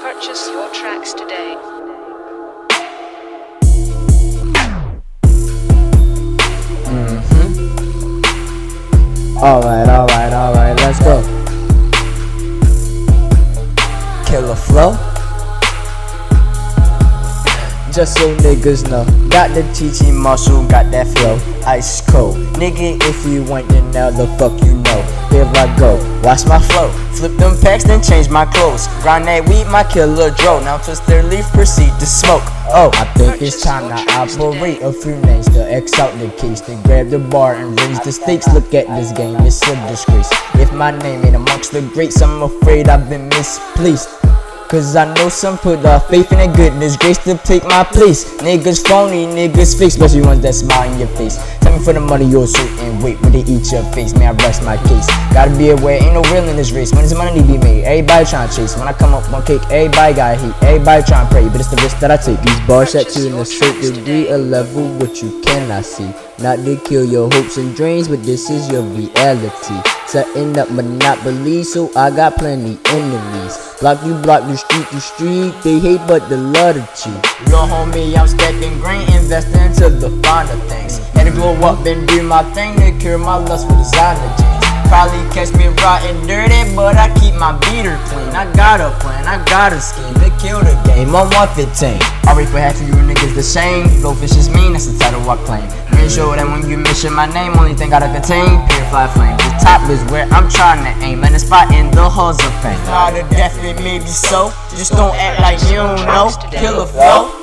Purchase your tracks today. Mm-hmm. Alright, alright, alright, let's go. Killa flow. Just so niggas know, got the TT muscle, got that flow, ice cold. Nigga, if you want to the fuck you know, here I go. Watch my flow, flip them packs, then change my clothes. Grind that weed, my killer dro. Now twist their leaf, proceed to smoke. Oh, I think it's time to operate a few names to X out the case. Then grab the bar and raise the stakes. Look at this game, it's a disgrace. If my name ain't amongst the greats, I'm afraid I've been misplaced. Cause I know some put uh, faith in their goodness, grace to take my place. Niggas phony, niggas fake, especially ones that smile in your face. Me for the money you're certain, wait, when they eat your face, may I rest my case. Gotta be aware, ain't no real in this race. When is money need be made? Everybody tryna chase. When I come up one cake, everybody got heat. Everybody tryna pray, but it's the risk that I take. These bars set you in a certain degree, a level what you cannot see. Not to kill your hopes and dreams, but this is your reality. Setting up monopoly, so I got plenty enemies. Block you, block you, street you, street. They hate, but they love to cheat. Little homie, I'm stacking green, investing into the finer things. To grow up and do my thing to cure my lust for designer jeans. Probably catch me rotten dirty, but I keep my beater clean. I got a plan, I got a scheme to kill the game. I'm 115. Already for half of you niggas the same. Blowfish is mean, that's the title I claim. Make sure that when you mention my name, only thing I contain, purify flame. The top is where I'm trying to aim, and the spot in the halls of fame. Not a death, it may be so. Just don't act like you don't know. Killa flow.